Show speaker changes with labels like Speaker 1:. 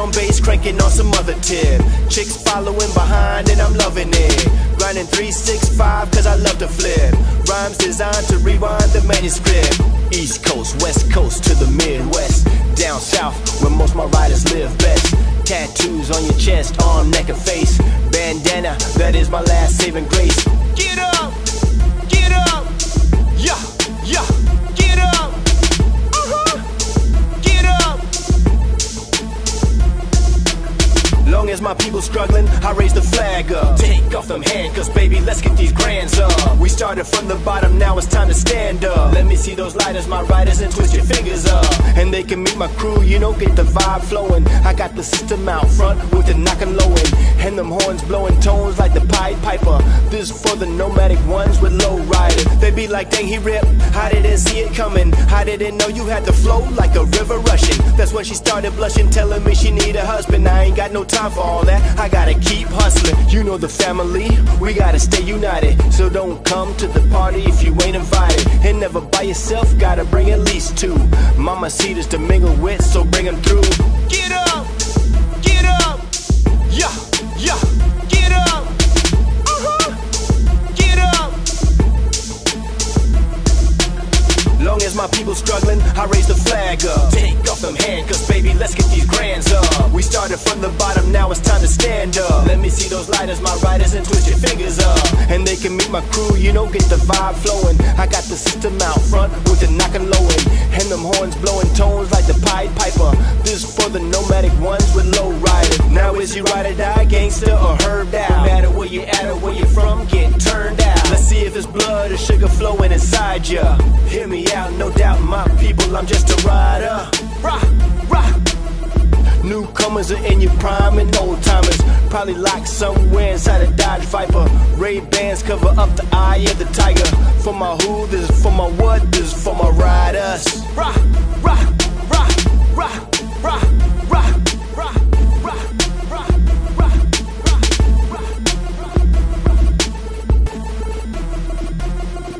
Speaker 1: on bass, cranking on some other tip. Chicks following behind, and I'm loving it. Grinding 365, cause I love to flip. Rhymes designed to rewind the manuscript. East Coast, West Coast to the Midwest. Down south, where most my riders live best. Tattoos on your chest, arm, neck, and face. Bandana, that is my last saving grace. Long as my people struggling, I raise the flag up. Take off them handcuffs, baby, let's get these grands up. We started from the bottom, now it's time to stand up. Let me see those lighters, my riders, and twist your fingers up. And they can meet my crew, you know, get the vibe flowing. I got the system out front with the knocking low end. And them horns blowing tones like the Pied Piper. This for the nomadic ones with low riders. They be like, dang, he ripped. I didn't see it coming. I didn't know you had the flow like a river rushing. When she started blushing, telling me she need a husband. I ain't got no time for all that. I gotta keep hustling. You know the family, we gotta stay united. So don't come to the party if you ain't invited. And never by yourself, gotta bring at least two. Mama see Cedar's to mingle with, so bring them through. Long as my people struggling, I raise the flag up. Take off them handcuffs, baby, let's get these grands up. We started from the bottom, now it's time to stand up. Let me see those lighters, my riders, and twist your fingers up. And they can meet my crew, you know, get the vibe flowing. I got the system out front with the knocking low end. And them horns blowing tones like the Pied Piper. This for the nomadic ones with low riders. Now is you ride or die, gangster or herb down? No matter where you at or where you from, get blood or sugar flowing inside ya. Hear me out, no doubt, my people, I'm just a rider. Rah, rah. Newcomers are in your prime and old timers probably locked somewhere inside a Dodge Viper. Ray Bans cover up the eye of the tiger. For my who, this is for my what, this is for my